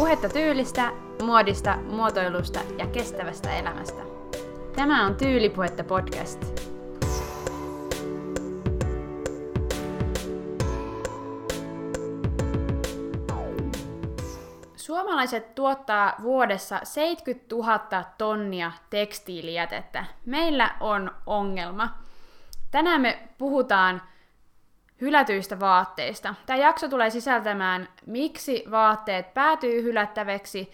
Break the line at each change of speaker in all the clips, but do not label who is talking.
Puhetta tyylistä, muodista, muotoilusta ja kestävästä elämästä. Tämä on Tyylipuhetta podcast. Suomalaiset tuottaa vuodessa 70 000 tonnia tekstiilijätettä. Meillä on ongelma. Tänään me puhutaan hylätyistä vaatteista. Tämä jakso tulee sisältämään, miksi vaatteet päätyy hylättäväksi,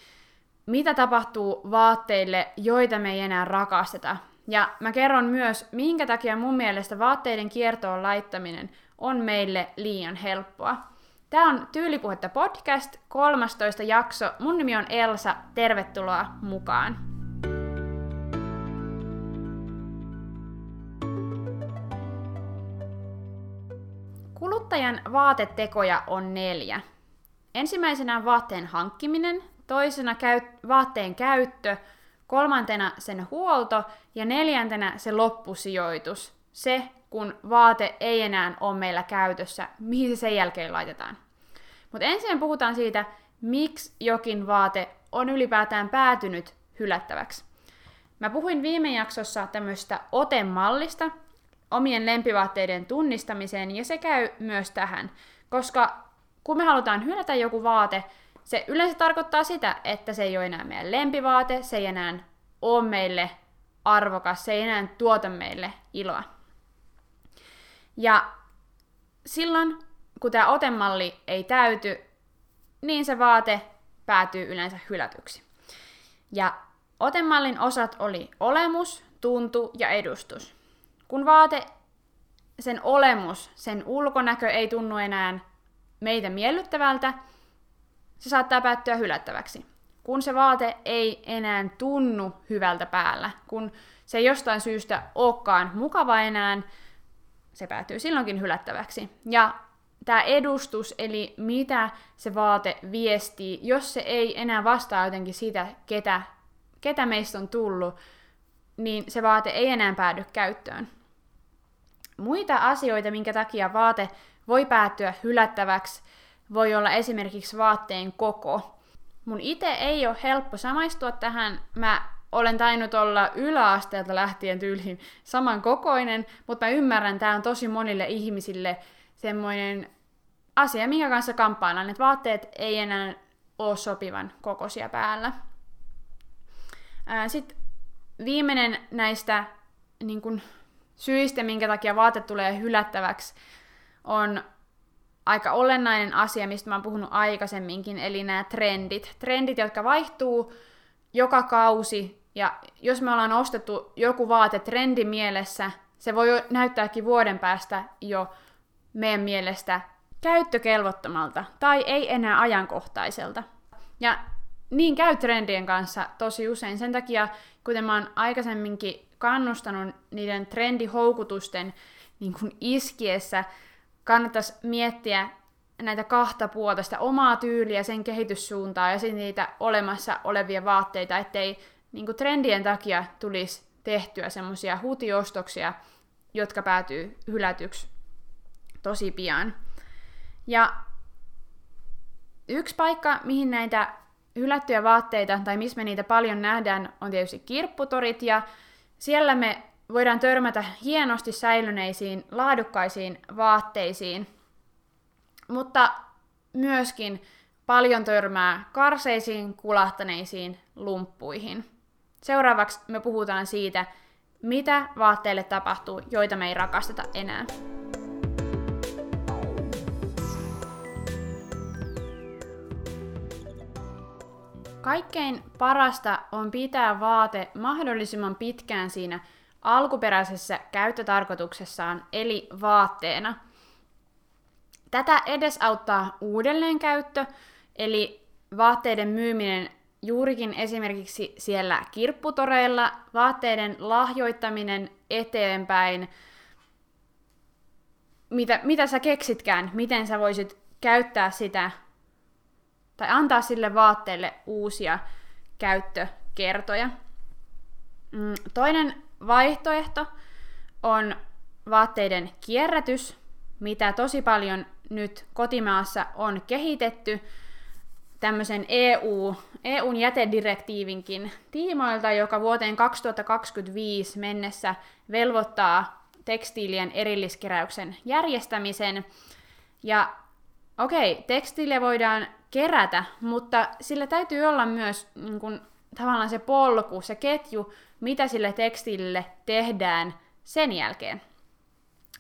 mitä tapahtuu vaatteille, joita me ei enää rakasteta. Ja mä kerron myös, minkä takia mun mielestä vaatteiden kiertoon laittaminen on meille liian helppoa. Tämä on Tyylipuhetta podcast, 13 jakso. Mun nimi on Elsa, tervetuloa mukaan. Kuluttajan vaatetekoja on neljä. Ensimmäisenä on vaatteen hankkiminen, toisena käy- vaatteen käyttö, kolmantena sen huolto ja neljäntenä se loppusijoitus. Se, kun vaate ei enää ole meillä käytössä, mihin se sen jälkeen laitetaan. Mutta ensin puhutaan siitä, miksi jokin vaate on ylipäätään päätynyt hylättäväksi. Mä puhuin viime jaksossa tämmöistä otemallista, omien lempivaatteiden tunnistamiseen, ja se käy myös tähän, koska kun me halutaan hylätä joku vaate, se yleensä tarkoittaa sitä, että se ei ole enää meidän lempivaate, se ei enää ole meille arvokas, se ei enää tuota meille iloa. Ja silloin, kun tämä otemalli ei täyty, niin se vaate päätyy yleensä hylätyksi. Ja otemallin osat oli olemus, tuntu ja edustus. Kun vaate, sen olemus, sen ulkonäkö ei tunnu enää meitä miellyttävältä, se saattaa päättyä hylättäväksi. Kun se vaate ei enää tunnu hyvältä päällä, kun se ei jostain syystä olekaan mukava enää, se päätyy silloinkin hylättäväksi. Ja tämä edustus, eli mitä se vaate viestii, jos se ei enää vastaa jotenkin sitä, ketä, ketä meistä on tullut, niin se vaate ei enää päädy käyttöön. Muita asioita, minkä takia vaate voi päättyä hylättäväksi, voi olla esimerkiksi vaatteen koko. Mun itse ei ole helppo samaistua tähän. Mä olen tainnut olla yläasteelta lähtien tyyliin samankokoinen, mutta mä ymmärrän, tämä on tosi monille ihmisille semmoinen asia, minkä kanssa kamppaillaan, että vaatteet ei enää ole sopivan kokoisia päällä. Sitten viimeinen näistä niin kun, syistä, minkä takia vaate tulee hylättäväksi, on aika olennainen asia, mistä mä oon puhunut aikaisemminkin, eli nämä trendit. Trendit, jotka vaihtuu joka kausi, ja jos me ollaan ostettu joku vaate trendi mielessä, se voi näyttääkin vuoden päästä jo meidän mielestä käyttökelvottomalta tai ei enää ajankohtaiselta. Ja niin käy trendien kanssa tosi usein. Sen takia, kuten mä oon aikaisemminkin kannustanut niiden trendihoukutusten niin kuin iskiessä, kannattaisi miettiä näitä kahta puolta, sitä omaa tyyliä, sen kehityssuuntaa ja sitten niitä olemassa olevia vaatteita, ettei niin kuin trendien takia tulisi tehtyä semmoisia hutiostoksia, jotka päätyy hylätyksi tosi pian. Ja yksi paikka, mihin näitä hylättyjä vaatteita, tai missä me niitä paljon nähdään, on tietysti kirpputorit, ja siellä me voidaan törmätä hienosti säilyneisiin, laadukkaisiin vaatteisiin, mutta myöskin paljon törmää karseisiin, kulahtaneisiin lumppuihin. Seuraavaksi me puhutaan siitä, mitä vaatteille tapahtuu, joita me ei rakasteta enää. Kaikkein parasta on pitää vaate mahdollisimman pitkään siinä alkuperäisessä käyttötarkoituksessaan, eli vaatteena. Tätä edesauttaa uudelleenkäyttö, eli vaatteiden myyminen juurikin esimerkiksi siellä kirpputoreilla, vaatteiden lahjoittaminen eteenpäin, mitä, mitä sä keksitkään, miten sä voisit käyttää sitä tai antaa sille vaatteelle uusia käyttökertoja. Mm, toinen vaihtoehto on vaatteiden kierrätys, mitä tosi paljon nyt kotimaassa on kehitetty. tämmöisen EU, EUn jätedirektiivinkin tiimoilta, joka vuoteen 2025 mennessä velvoittaa tekstiilien erilliskeräyksen järjestämisen. Ja okei, okay, voidaan kerätä, mutta sillä täytyy olla myös niin kun, tavallaan se polku, se ketju, mitä sille tekstiilille tehdään sen jälkeen.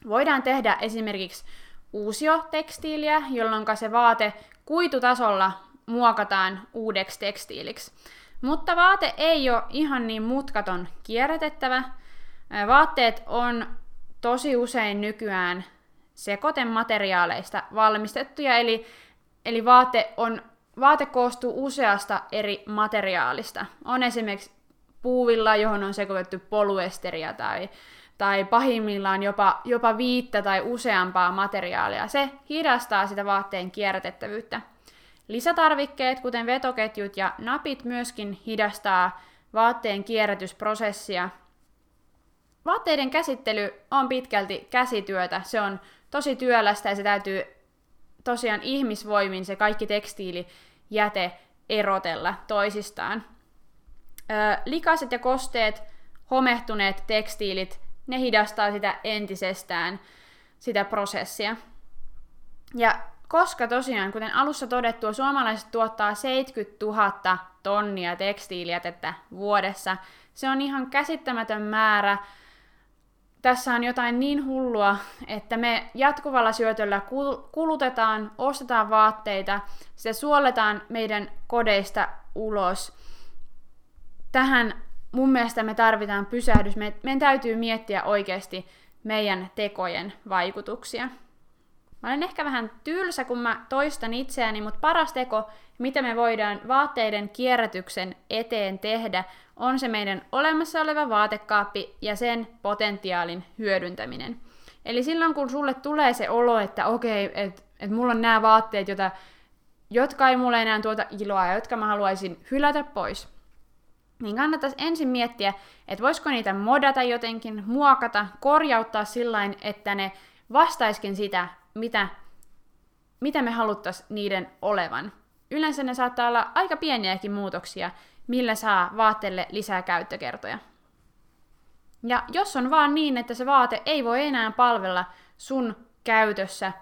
Voidaan tehdä esimerkiksi uusiotekstiiliä, jolloin se vaate kuitutasolla muokataan uudeksi tekstiiliksi. Mutta vaate ei ole ihan niin mutkaton kierrätettävä. Vaatteet on tosi usein nykyään sekoitemateriaaleista valmistettuja, eli, eli vaate, on, vaate koostuu useasta eri materiaalista. On esimerkiksi puuvilla, johon on sekoitettu poluesteria tai, tai pahimmillaan jopa, jopa viittä tai useampaa materiaalia. Se hidastaa sitä vaatteen kierrätettävyyttä. Lisätarvikkeet, kuten vetoketjut ja napit, myöskin hidastaa vaatteen kierrätysprosessia. Vaatteiden käsittely on pitkälti käsityötä. Se on tosi työlästä ja se täytyy tosiaan ihmisvoimin se kaikki tekstiilijäte erotella toisistaan. Ö, likaiset ja kosteet, homehtuneet tekstiilit, ne hidastaa sitä entisestään, sitä prosessia. Ja koska tosiaan, kuten alussa todettua, suomalaiset tuottaa 70 000 tonnia tekstiilijätettä vuodessa. Se on ihan käsittämätön määrä. Tässä on jotain niin hullua, että me jatkuvalla syötöllä kulutetaan, ostetaan vaatteita, se suoletaan meidän kodeista ulos. Tähän mun mielestä me tarvitaan pysähdys. meidän täytyy miettiä oikeasti meidän tekojen vaikutuksia. Mä olen ehkä vähän tylsä, kun mä toistan itseäni, mutta paras teko, mitä me voidaan vaatteiden kierrätyksen eteen tehdä, on se meidän olemassa oleva vaatekaappi ja sen potentiaalin hyödyntäminen. Eli silloin, kun sulle tulee se olo, että okei, okay, että et mulla on nämä vaatteet, jota, jotka ei mulle enää tuota iloa ja jotka mä haluaisin hylätä pois, niin kannattaisi ensin miettiä, että voisiko niitä modata jotenkin, muokata, korjauttaa sillä että ne vastaiskin sitä, mitä, mitä me haluttaisiin niiden olevan. Yleensä ne saattaa olla aika pieniäkin muutoksia, millä saa vaatteelle lisää käyttökertoja. Ja jos on vaan niin, että se vaate ei voi enää palvella sun käytössä,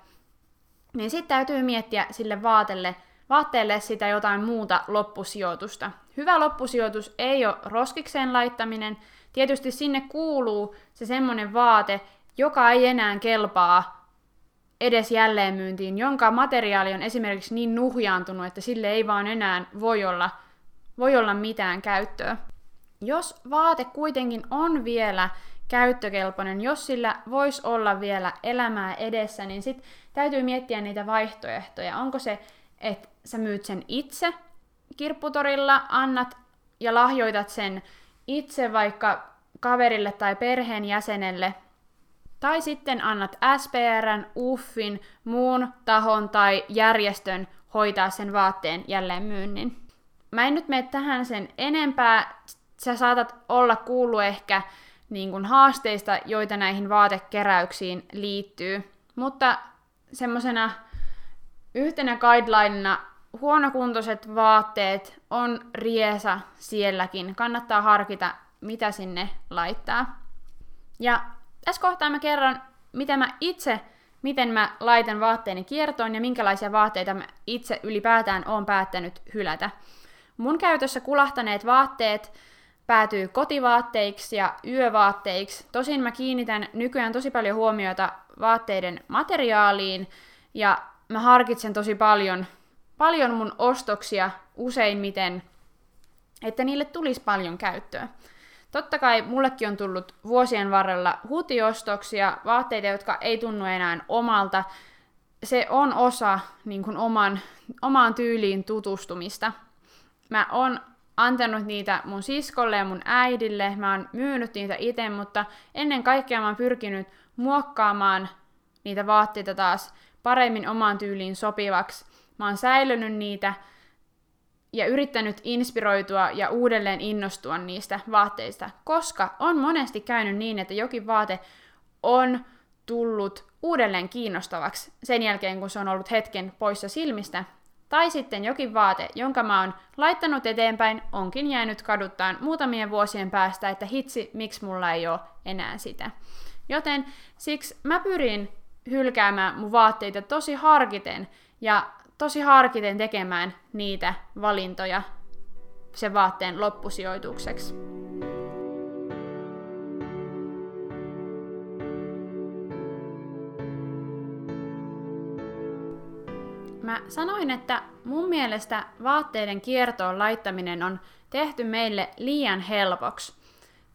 niin sitten täytyy miettiä sille vaatelle, vaatteelle sitä jotain muuta loppusijoitusta. Hyvä loppusijoitus ei ole roskikseen laittaminen. Tietysti sinne kuuluu se semmoinen vaate, joka ei enää kelpaa edes jälleenmyyntiin, jonka materiaali on esimerkiksi niin nuhjaantunut, että sille ei vaan enää voi olla, voi olla mitään käyttöä. Jos vaate kuitenkin on vielä käyttökelpoinen, jos sillä voisi olla vielä elämää edessä, niin sitten täytyy miettiä niitä vaihtoehtoja. Onko se, että sä myyt sen itse kirpputorilla, annat ja lahjoitat sen itse vaikka kaverille tai perheenjäsenelle tai sitten annat SPRn, UFFin, muun tahon tai järjestön hoitaa sen vaatteen jälleenmyynnin. Mä en nyt mene tähän sen enempää. Sä saatat olla kuullut ehkä niin kuin haasteista, joita näihin vaatekeräyksiin liittyy. Mutta semmoisena yhtenä guidelinena huonokuntoiset vaatteet on riesa sielläkin. Kannattaa harkita, mitä sinne laittaa. Ja tässä kohtaa mä kerron, mitä mä itse, miten mä laitan vaatteeni kiertoon ja minkälaisia vaatteita mä itse ylipäätään oon päättänyt hylätä. Mun käytössä kulahtaneet vaatteet päätyy kotivaatteiksi ja yövaatteiksi. Tosin mä kiinnitän nykyään tosi paljon huomiota vaatteiden materiaaliin ja mä harkitsen tosi paljon, paljon mun ostoksia useimmiten, että niille tulisi paljon käyttöä. Totta kai mullekin on tullut vuosien varrella hutiostoksia, vaatteita, jotka ei tunnu enää omalta. Se on osa niin kuin oman, omaan tyyliin tutustumista. Mä oon antanut niitä mun siskolle ja mun äidille, mä oon myynyt niitä itse, mutta ennen kaikkea mä oon pyrkinyt muokkaamaan niitä vaatteita taas paremmin omaan tyyliin sopivaksi. Mä oon säilynyt niitä ja yrittänyt inspiroitua ja uudelleen innostua niistä vaatteista, koska on monesti käynyt niin, että jokin vaate on tullut uudelleen kiinnostavaksi sen jälkeen, kun se on ollut hetken poissa silmistä, Tai sitten jokin vaate, jonka mä oon laittanut eteenpäin, onkin jäänyt kaduttaan muutamien vuosien päästä, että hitsi, miksi mulla ei ole enää sitä. Joten siksi mä pyrin hylkäämään mun vaatteita tosi harkiten ja tosi harkiten tekemään niitä valintoja sen vaatteen loppusijoitukseksi. Mä sanoin, että mun mielestä vaatteiden kiertoon laittaminen on tehty meille liian helpoksi.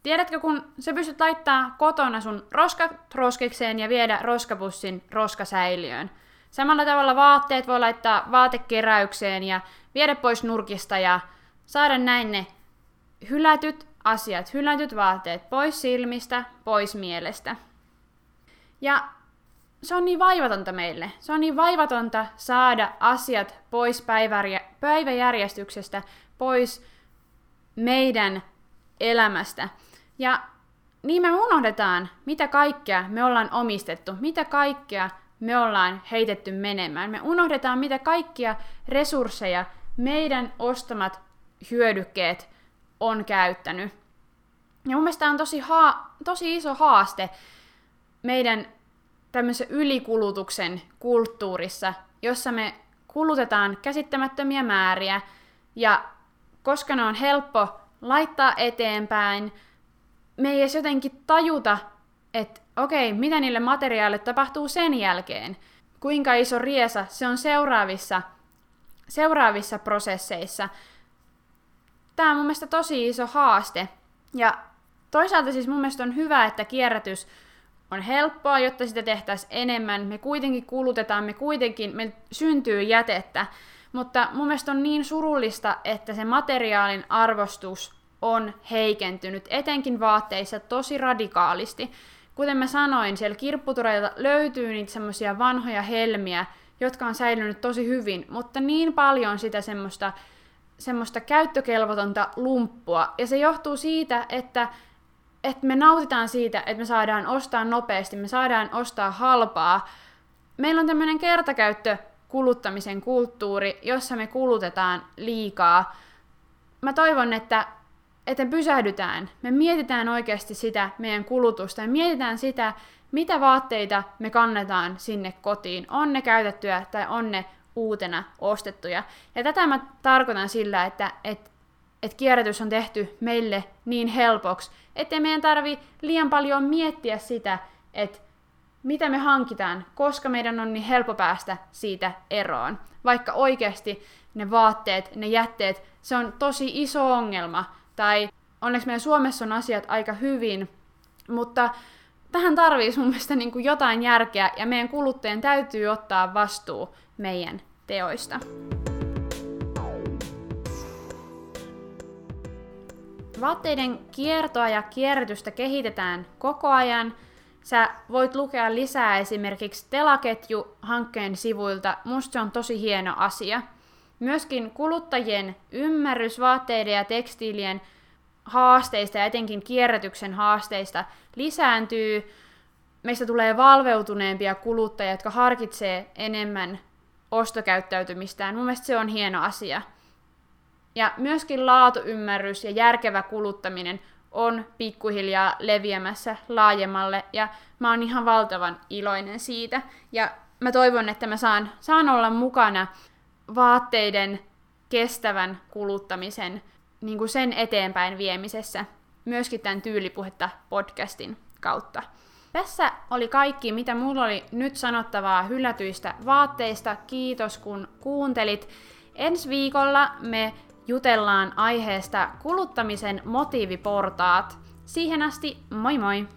Tiedätkö, kun sä pystyt laittaa kotona sun roskat roskikseen ja viedä roskapussin roskasäiliöön. Samalla tavalla vaatteet voi laittaa vaatekeräykseen ja viedä pois nurkista ja saada näin ne hylätyt asiat, hylätyt vaatteet pois silmistä, pois mielestä. Ja se on niin vaivatonta meille. Se on niin vaivatonta saada asiat pois päiväjärjestyksestä, pois meidän elämästä. Ja niin me unohdetaan, mitä kaikkea me ollaan omistettu, mitä kaikkea me ollaan heitetty menemään. Me unohdetaan, mitä kaikkia resursseja meidän ostamat hyödykkeet on käyttänyt. Ja mun mielestä on tosi, haa, tosi iso haaste meidän tämmöisen ylikulutuksen kulttuurissa, jossa me kulutetaan käsittämättömiä määriä, ja koska ne on helppo laittaa eteenpäin, me ei edes jotenkin tajuta, että okei, mitä niille materiaalille tapahtuu sen jälkeen, kuinka iso riesa se on seuraavissa, seuraavissa prosesseissa. Tämä on mun mielestä tosi iso haaste. Ja toisaalta siis mun mielestä on hyvä, että kierrätys on helppoa, jotta sitä tehtäisiin enemmän. Me kuitenkin kulutetaan, me kuitenkin, me syntyy jätettä. Mutta mun mielestä on niin surullista, että se materiaalin arvostus on heikentynyt, etenkin vaatteissa tosi radikaalisti. Kuten mä sanoin, siellä kirpputureilta löytyy niitä semmoisia vanhoja helmiä, jotka on säilynyt tosi hyvin, mutta niin paljon sitä semmoista, semmoista käyttökelvotonta lumppua. Ja se johtuu siitä, että että me nautitaan siitä, että me saadaan ostaa nopeasti, me saadaan ostaa halpaa. Meillä on tämmöinen kertakäyttö kuluttamisen kulttuuri, jossa me kulutetaan liikaa. Mä toivon, että, että me pysähdytään. Me mietitään oikeasti sitä meidän kulutusta ja mietitään sitä, mitä vaatteita me kannetaan sinne kotiin. On ne käytettyjä tai on ne uutena ostettuja. Ja tätä mä tarkoitan sillä, että, että että kierrätys on tehty meille niin helpoksi, ettei meidän tarvi liian paljon miettiä sitä, että mitä me hankitaan, koska meidän on niin helppo päästä siitä eroon. Vaikka oikeasti ne vaatteet, ne jätteet, se on tosi iso ongelma. Tai onneksi meidän Suomessa on asiat aika hyvin, mutta tähän tarvii mun mielestä niin kuin jotain järkeä ja meidän kuluttajien täytyy ottaa vastuu meidän teoista. Vaatteiden kiertoa ja kierrätystä kehitetään koko ajan. Sä voit lukea lisää esimerkiksi Telaketju-hankkeen sivuilta. Musta se on tosi hieno asia. Myöskin kuluttajien ymmärrys vaatteiden ja tekstiilien haasteista ja etenkin kierrätyksen haasteista lisääntyy. Meistä tulee valveutuneempia kuluttajia, jotka harkitsee enemmän ostokäyttäytymistään. Mun mielestä se on hieno asia. Ja myöskin laatuymmärrys ja järkevä kuluttaminen on pikkuhiljaa leviämässä laajemmalle ja mä oon ihan valtavan iloinen siitä. Ja mä toivon, että mä saan, saan olla mukana vaatteiden kestävän kuluttamisen niin kuin sen eteenpäin viemisessä, myöskin tämän Tyylipuhetta podcastin kautta. Tässä oli kaikki, mitä mulla oli nyt sanottavaa hylätyistä vaatteista. Kiitos kun kuuntelit. Ensi viikolla me jutellaan aiheesta kuluttamisen motiiviportaat. Siihen asti, moi moi!